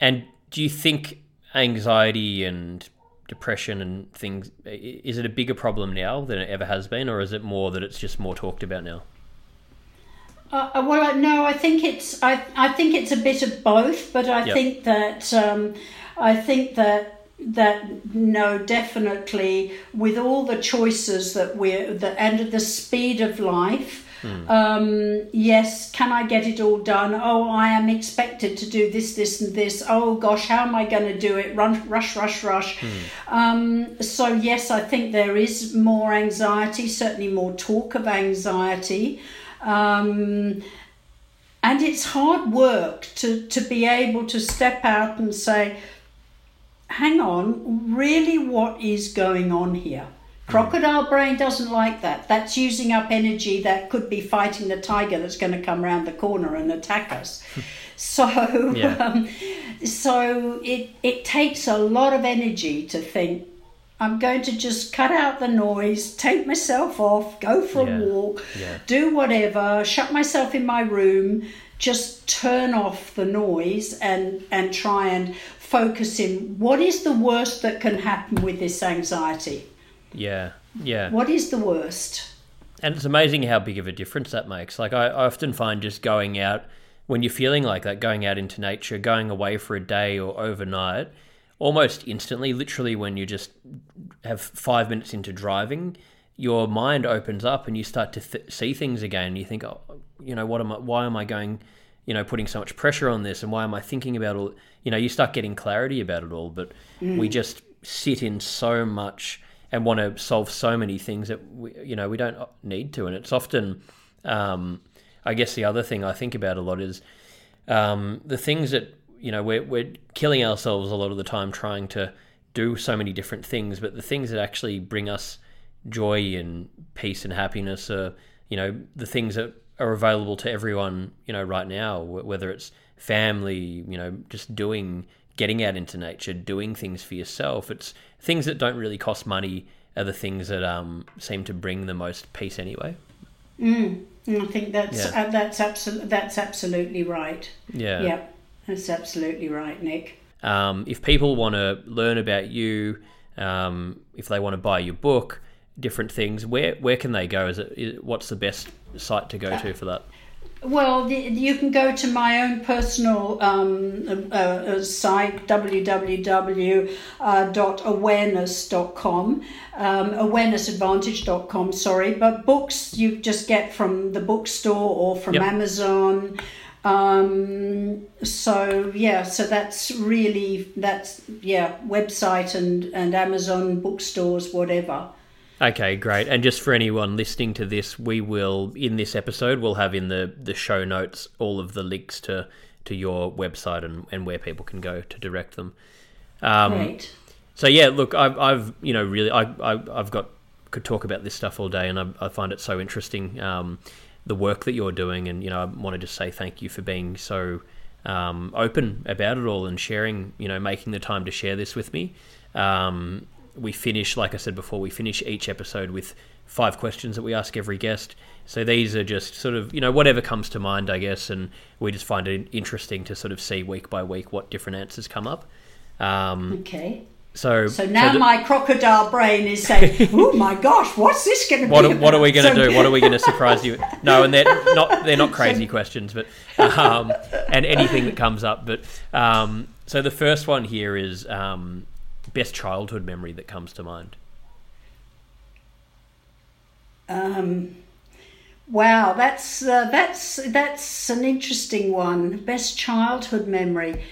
Speaker 2: and do you think anxiety and depression and things is it a bigger problem now than it ever has been, or is it more that it's just more talked about now?
Speaker 3: Uh, uh, well, no, I think it's I, I think it's a bit of both, but I
Speaker 2: Yep.
Speaker 3: think that um, I think that that no, definitely with all the choices that we're the and the speed of life. Um, yes, can I get it all done? Oh, I am expected to do this, this, and this. Oh gosh, how am I going to do it? Run, rush, rush, rush. Um, so yes, I think there is more anxiety. Certainly more talk of anxiety. Um, and it's hard work to, to be able to step out and say, hang on, really, what is going on here? Crocodile brain doesn't like that. That's using up energy that could be fighting the tiger that's going to come around the corner and attack us. [LAUGHS] so,
Speaker 2: Yeah.
Speaker 3: um, so it it takes a lot of energy to think. I'm going to just cut out the noise, take myself off, go for
Speaker 2: Yeah.
Speaker 3: a walk,
Speaker 2: Yeah.
Speaker 3: do whatever, shut myself in my room, just turn off the noise and and try and focus in what is the worst that can happen with this anxiety?
Speaker 2: Yeah, yeah.
Speaker 3: What is the worst?
Speaker 2: And it's amazing how big of a difference that makes. Like I, I often find just going out when you're feeling like that, going out into nature, going away for a day or overnight, almost instantly, literally when you just have five minutes into driving, your mind opens up and you start to th- see things again. You think, oh, you know, what am I? Why am I going? You know, putting so much pressure on this, and why am I thinking about all? You know, you start getting clarity about it all. But we just sit in so much and want to solve so many things that we, you know we don't need to. And it's often, um, I guess, the other thing I think about a lot is um, the things that you know we're we're killing ourselves a lot of the time trying to do so many different things, but the things that actually bring us joy and peace and happiness are you know the things that are available to everyone you know right now, whether it's family, you know, just doing getting out into nature, doing things for yourself. It's things that don't really cost money are the things that um, seem to bring the most peace anyway.
Speaker 3: Mm, I think that's
Speaker 2: Yeah.
Speaker 3: uh, that's absolutely that's absolutely right.
Speaker 2: Yeah.
Speaker 3: Yeah, that's absolutely right, Nick.
Speaker 2: Um, if people want to learn about you, um, if they want to buy your book, different things, where where can they go? Is it is, what's the best site to go to for that?
Speaker 3: Well, the, you can go to my own personal um, uh, uh, site, www.awareness.com, um, awarenessadvantage.com, sorry. But books you just get from the bookstore or from
Speaker 2: Yep.
Speaker 3: Amazon. Um, so, yeah, so that's really, that's, yeah, website and, and Amazon bookstores, whatever.
Speaker 2: Okay, great. And just for anyone listening to this, we will in this episode we'll have in the the show notes all of the links to to your website and, and where people can go to direct them. Um,
Speaker 3: Great.
Speaker 2: so yeah, look, I've, I've you know really I, I have got could talk about this stuff all day, and I, I find it so interesting. Um, the work that you're doing, and you know, I want to just say thank you for being so um, open about it all and sharing. You know, making the time to share this with me. Um, we finish, like I said before, we finish each episode with five questions that we ask every guest. So these are just sort of, you know, whatever comes to mind, I guess, and we just find it interesting to sort of see week by week what different answers come up.
Speaker 3: Um, okay.
Speaker 2: So,
Speaker 3: so now so my crocodile brain is saying, [LAUGHS] "Oh my gosh, what's this going to
Speaker 2: be?"
Speaker 3: What,
Speaker 2: what, are we going to so, do? What are we going [LAUGHS] to surprise you? No, and they're not they're not crazy questions, but um, and anything that comes up. But um, so the first one here is um, best childhood memory that comes to mind.
Speaker 3: Um, wow, that's uh, that's that's an interesting one. Best childhood memory.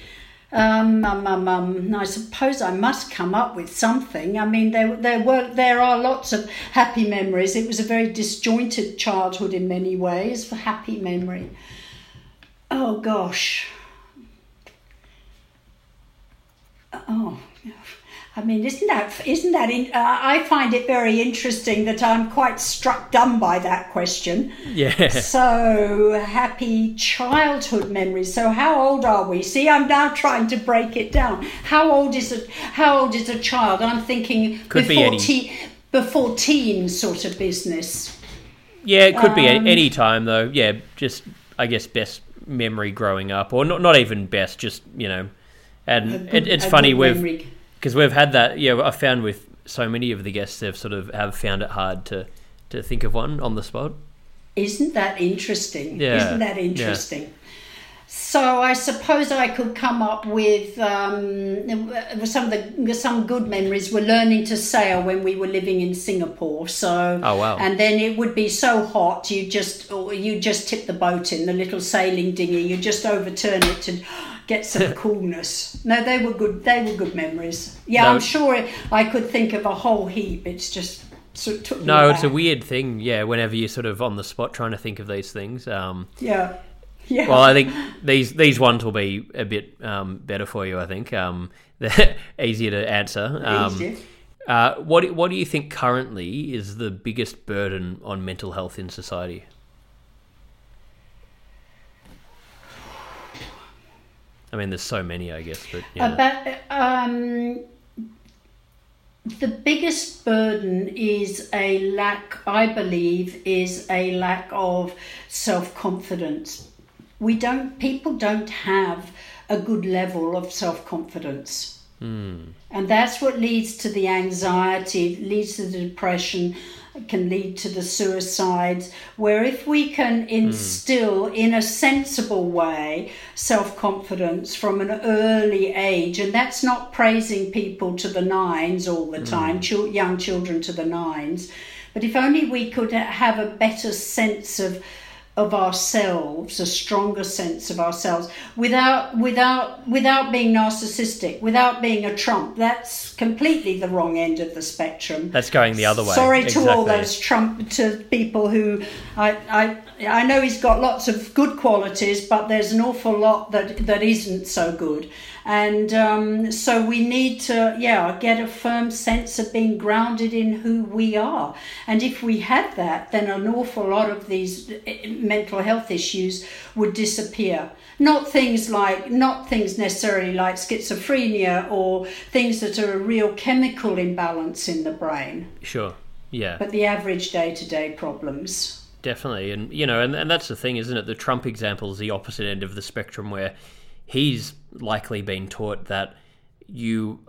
Speaker 3: Um, um, um, um, I suppose I must come up with something. I mean, there, there were, there are lots of happy memories. It was a very disjointed childhood in many ways. For happy memory. Oh gosh. Oh. I mean, isn't that isn't that? In, uh, I find it very interesting that I'm quite struck dumb by that question.
Speaker 2: Yeah. [LAUGHS]
Speaker 3: So happy childhood memories. So how old are we? See, I'm now trying to break it down. How old is a how old is a child? I'm thinking
Speaker 2: could before be
Speaker 3: te- before teen sort of business.
Speaker 2: Yeah, it could um, be any time though. Yeah, just I guess best memory growing up, or not not even best, just you know. And good, it, it's funny we've. Memory because we've had that. Yeah, I found with so many of the guests, they've sort of have found it hard to to think of one on the spot.
Speaker 3: Isn't that interesting?
Speaker 2: Yeah.
Speaker 3: Isn't that interesting? Yeah. So I suppose I could come up with um, some of the some good memories. We're learning to sail when we were living in Singapore. So
Speaker 2: oh wow!
Speaker 3: And then it would be so hot, you just you just tip the boat in the little sailing dinghy. You just overturn it to get some [LAUGHS] coolness. No, they were good. They were good memories. Yeah, no. I'm sure I could think of a whole heap. It's just sort of
Speaker 2: no.
Speaker 3: It's
Speaker 2: a weird thing. Yeah, whenever you're sort of on the spot trying to think of these things. Um,
Speaker 3: yeah. Yeah.
Speaker 2: Well, I think these these ones will be a bit um, better for you. I think um, [LAUGHS] they're easier to answer. Um, uh, what what do you think currently is the biggest burden on mental health in society? I mean, there's so many, I guess, but yeah.
Speaker 3: About, um, the biggest burden is a lack, I believe, is a lack of self confidence. We don't, people don't have a good level of self confidence.
Speaker 2: Mm.
Speaker 3: And that's what leads to the anxiety, leads to the depression, can lead to the suicides. Where if we can instill mm. in a sensible way self confidence from an early age, and that's not praising people to the nines all the time, mm. young children to the nines, but if only we could have a better sense of of ourselves, a stronger sense of ourselves, without without without being narcissistic, without being a Trump. That's completely the wrong end of the spectrum.
Speaker 2: That's going the other way.
Speaker 3: Sorry exactly. to all those Trump to people who I, I I know he's got lots of good qualities, but there's an awful lot that that isn't so good. And um, so we need to, yeah, get a firm sense of being grounded in who we are. And if we had that, then an awful lot of these eh, mental health issues would disappear. Not things like, not things necessarily like schizophrenia or things that are a real chemical imbalance in the brain.
Speaker 2: Sure, yeah.
Speaker 3: But the average day to day problems.
Speaker 2: Definitely. And, you know, and, and that's the thing, isn't it? The Trump example is the opposite end of the spectrum where he's likely been taught that you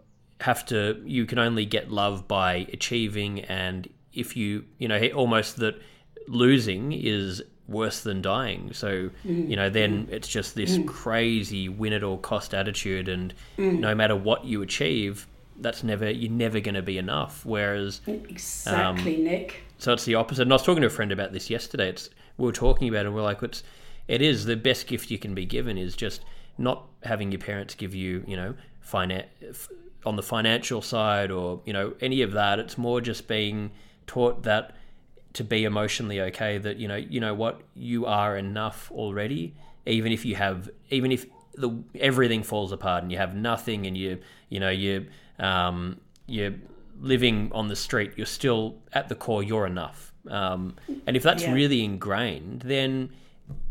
Speaker 2: have to you can only get love by achieving and if you you know almost that losing is worse than dying so mm. you know then it's just this mm. crazy win at all cost attitude and mm. no matter what you achieve that's never you're never going to be enough whereas
Speaker 3: exactly um, nick
Speaker 2: so it's the opposite and i was talking to a friend about this yesterday it's we were talking about it and we're like it's it is the best gift you can be given is just not having your parents give you, you know, finan- on the financial side or, you know, any of that. It's more just being taught that to be emotionally okay that, you know, you know what, you are enough already, even if you have, even if the everything falls apart and you have nothing and you, you know, you um, you're living on the street, you're still at the core, you're enough. Um, and if that's
Speaker 3: Yeah.
Speaker 2: really ingrained, then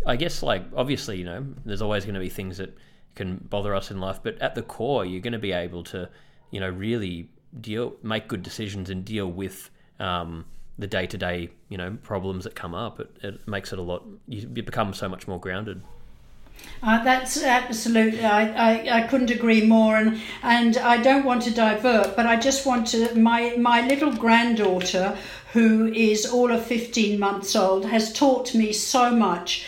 Speaker 2: I guess like obviously you know there's always going to be things that can bother us in life, but at the core, you're going to be able to you know really deal, make good decisions, and deal with um, the day to day you know problems that come up. It, it makes it a lot. You, become so much more grounded.
Speaker 3: Uh, that's absolutely. I, I, I couldn't agree more, and and I don't want to divert, but I just want to. My my little granddaughter, who is all of fifteen months old, has taught me so much.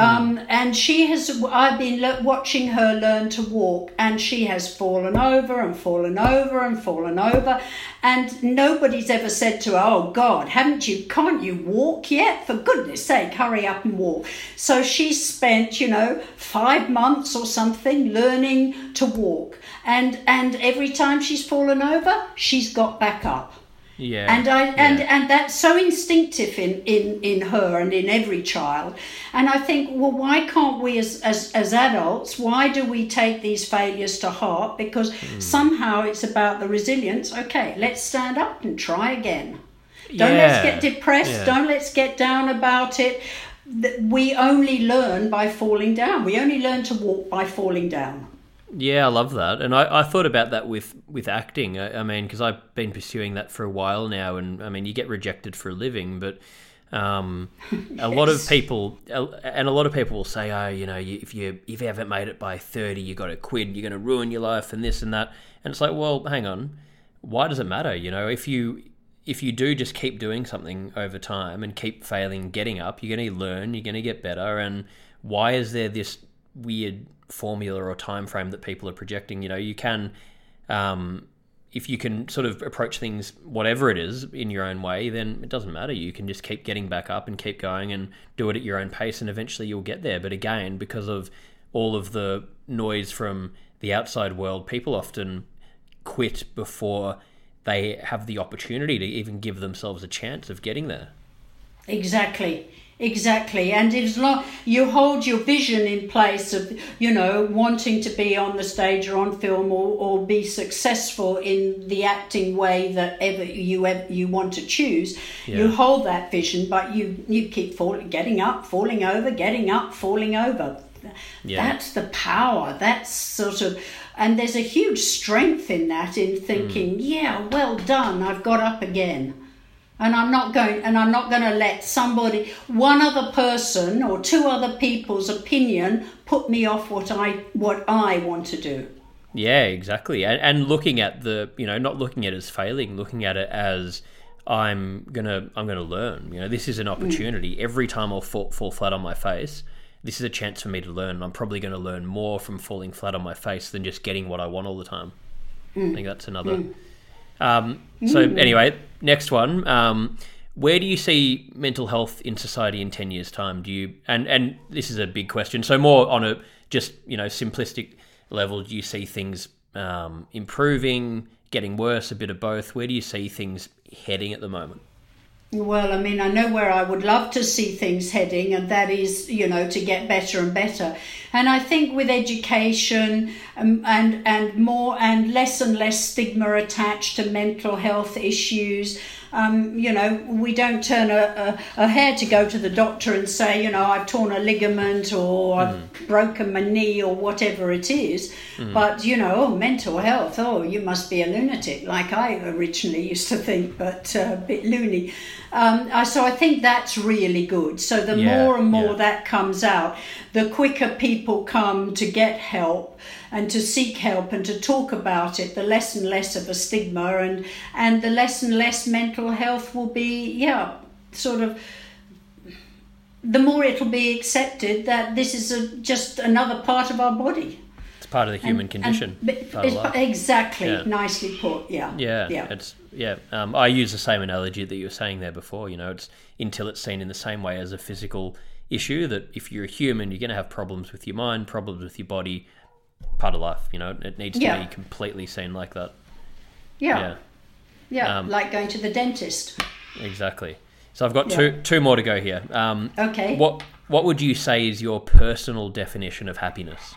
Speaker 3: Um, and she has, I've been le- watching her learn to walk, and she has fallen over and fallen over and fallen over. And nobody's ever said to her, Oh God, haven't you, can't you walk yet? For goodness sake, hurry up and walk. So she spent, you know, five months or something learning to walk. And, and every time she's fallen over, she's got back up
Speaker 2: Yeah,
Speaker 3: and I and
Speaker 2: yeah.
Speaker 3: and that's so instinctive in in in her and in every child. And I think well why can't we as as, as adults why do we take these failures to heart? Because
Speaker 2: Hmm.
Speaker 3: somehow it's about the resilience. Okay let's stand up and try again. Don't let's get depressed.
Speaker 2: Yeah.
Speaker 3: don't let's get down about it. We only learn by falling down. We only learn to walk by falling down
Speaker 2: Yeah, I love that, and I, I thought about that with with acting. I, I mean, because I've been pursuing that for a while now, and I mean, you get rejected for a living, but um, a lot of people, and a lot of people will say, "Oh, you know, if you if you haven't made it by thirty, you got to quit. You're going to ruin your life, and this and that." And it's like, well, hang on, why does it matter? You know, if you if you do just keep doing something over time and keep failing, getting up, you're going to learn, you're going to get better. And why is there this weird formula or time frame that people are projecting? You know, you can, um, if you can sort of approach things, whatever it is, in your own way, then it doesn't matter. You can just keep getting back up and keep going and do it at your own pace, and eventually you'll get there. But again, because of all of the noise from the outside world, people often quit before they have the opportunity to even give themselves a chance of getting there.
Speaker 3: Exactly, exactly. And as long you hold your vision in place of, you know, wanting to be on the stage or on film or, or be successful in the acting way that ever you ever you want to choose, you hold that vision, but you you keep falling, getting up, falling over, getting up, falling over.
Speaker 2: Yeah.
Speaker 3: That's the power. That's sort of, and there's a huge strength in that. In thinking, mm. yeah, well done, I've got up again and I'm not going and I'm not going to let somebody one other person or two other people's opinion put me off what I what I want to do.
Speaker 2: Yeah, exactly. And, and looking at the, you know, not looking at it as failing, looking at it as I'm gonna, I'm gonna learn. You know, this is an mm. opportunity. Every time I'll fall, fall flat on my face, this is a chance for me to learn. I'm probably going to learn more from falling flat on my face than just getting what I want all the time. I mm. think that's another. Mm. Um, so anyway, next one. Um, where do you see mental health in society in ten years' time? Do you and and this is a big question. So more on a just you know simplistic level. Do you see things um, improving, getting worse, a bit of both? Where do you see things heading at the moment?
Speaker 3: Well, I mean, I know where I would love to see things heading, and that is, you know, to get better and better. And I think with education um, and and more and less and less stigma attached to mental health issues, um, you know, we don't turn a, a, a hair to go to the doctor and say, you know, I've torn a ligament or I've broken my knee or whatever it is. But, you know, oh, mental health, oh, you must be a lunatic, like I originally used to think, but uh, a bit loony. Um, I- so I think that's really good. So the
Speaker 2: Yeah,
Speaker 3: more and more
Speaker 2: yeah.
Speaker 3: that comes out, the quicker people come to get help and to seek help and to talk about it, the less and less of a stigma and and the less and less mental health will be, yeah, sort of. The more it'll be accepted that this is a, just another part of our body.
Speaker 2: It's part of the human
Speaker 3: And-
Speaker 2: condition.
Speaker 3: and- exactly,
Speaker 2: Yeah.
Speaker 3: nicely put. Yeah.
Speaker 2: Yeah,
Speaker 3: Yeah.
Speaker 2: it's yeah. Um, I use the same analogy that you were saying there before. You know, it's until it's seen in the same way as a physical issue. That if you're a human, you're going to have problems with your mind, problems with your body. Part of life. You know, it needs to
Speaker 3: Yeah.
Speaker 2: be completely seen like that.
Speaker 3: Yeah.
Speaker 2: Yeah,
Speaker 3: Yeah.
Speaker 2: Um,
Speaker 3: like going to the dentist.
Speaker 2: exactly. So I've got
Speaker 3: Yeah.
Speaker 2: two two more to go here. Um,
Speaker 3: Okay.
Speaker 2: What what would you say is your personal definition of happiness?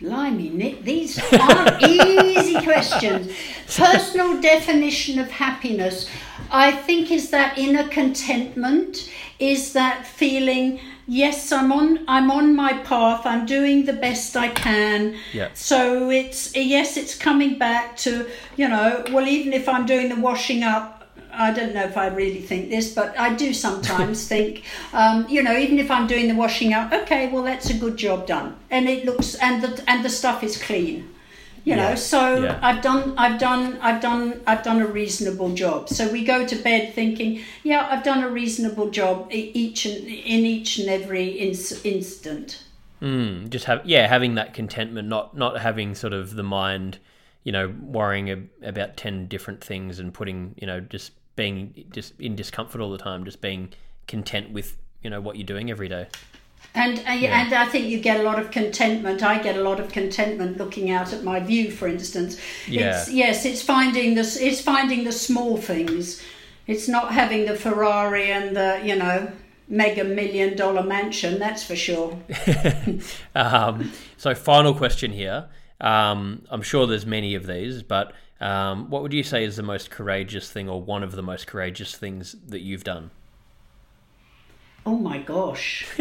Speaker 3: Blimey, Nick, these aren't [LAUGHS] easy questions. Personal definition of happiness, I think, is that inner contentment, is that feeling, yes, I'm on, I'm on my path, I'm doing the best I can.
Speaker 2: Yeah.
Speaker 3: So it's yes, it's coming back to you know, well, even if I'm doing the washing up, I don't know if I really think this, but I do sometimes [LAUGHS] think, um, you know, even if I'm doing the washing up, okay, well, that's a good job done, and it looks and the and the stuff is clean, you know. So
Speaker 2: yeah.
Speaker 3: I've done, I've done, I've done, I've done a reasonable job. So we go to bed thinking, yeah, I've done a reasonable job each and in each and every ins- instant.
Speaker 2: Mm, just have yeah, having that contentment, not not having sort of the mind, you know, worrying ab- about ten different things and putting, you know, just being just in discomfort all the time, just being content with you know what you're doing every day.
Speaker 3: And uh, and I think you get a lot of contentment. I get a lot of contentment looking out at my view, for instance.
Speaker 2: Yeah.
Speaker 3: It's, yes, it's finding this. It's finding the small things. It's not having the Ferrari and the you know mega million dollar mansion. That's for sure. [LAUGHS]
Speaker 2: Um, so, final question here. Um, I'm sure there's many of these, but um, what would you say is the most courageous thing, or one of the most courageous things that you've done?
Speaker 3: Oh my gosh. [LAUGHS]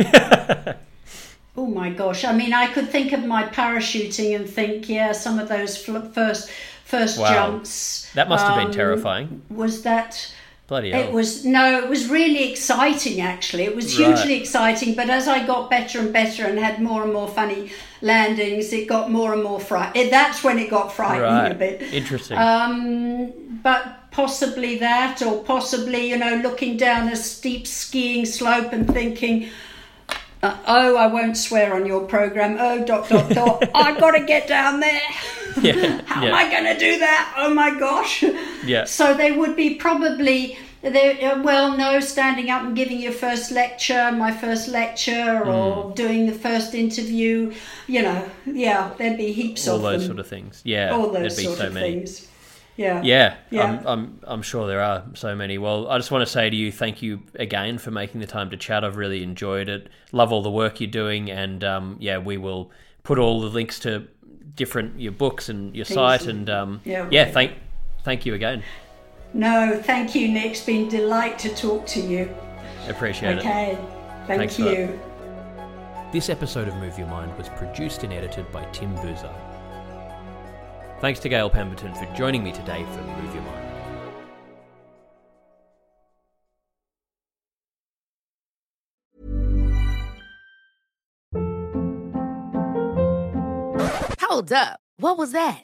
Speaker 3: oh my gosh. I mean, I could think of my parachuting and think, yeah, some of those fl- first first
Speaker 2: Wow.
Speaker 3: jumps.
Speaker 2: That must have been
Speaker 3: um,
Speaker 2: terrifying.
Speaker 3: Was that?
Speaker 2: Bloody hell!
Speaker 3: It was no, it was really exciting actually. It was
Speaker 2: Right.
Speaker 3: hugely exciting, but as I got better and better and had more and more funny landings, it got more and more fright. it- That's when it got frightening a bit.
Speaker 2: Interesting.
Speaker 3: Um, but possibly that, or possibly you know looking down a steep skiing slope and thinking. Uh, oh, I won't swear on your program. Oh, dot dot dot. [LAUGHS] I've got to get down there. [LAUGHS]
Speaker 2: Yeah,
Speaker 3: How
Speaker 2: yeah.
Speaker 3: am I going to do that? Oh my gosh.
Speaker 2: Yeah.
Speaker 3: So they would be probably uh, well no standing up and giving your first lecture, my first lecture,
Speaker 2: Hmm.
Speaker 3: or doing the first interview. You know, yeah, there'd be heaps of
Speaker 2: all
Speaker 3: of
Speaker 2: those
Speaker 3: them.
Speaker 2: sort of things. Yeah,
Speaker 3: all
Speaker 2: there'd
Speaker 3: those
Speaker 2: be
Speaker 3: sort
Speaker 2: so
Speaker 3: of
Speaker 2: many.
Speaker 3: things. Yeah.
Speaker 2: Yeah,
Speaker 3: Yeah.
Speaker 2: I'm, I'm, I'm sure there are so many. Well, I just want to say to you, thank you again for making the time to chat. I've really enjoyed it. Love all the work you're doing, and um, yeah, we will put all the links to different your books and your
Speaker 3: Things
Speaker 2: site,
Speaker 3: and-
Speaker 2: and um,
Speaker 3: yeah,
Speaker 2: yeah,
Speaker 3: right.
Speaker 2: thank, thank you again.
Speaker 3: No, thank you, Nick. It's been a delight to talk to you.
Speaker 2: Appreciate it.
Speaker 3: Okay. Thank
Speaker 2: Thanks
Speaker 3: you.
Speaker 2: This episode of Move Your Mind was produced and edited by Tim Boozer. Thanks to Gail Pemberton for joining me today for Move Your Mind.
Speaker 4: Hold up. What was that?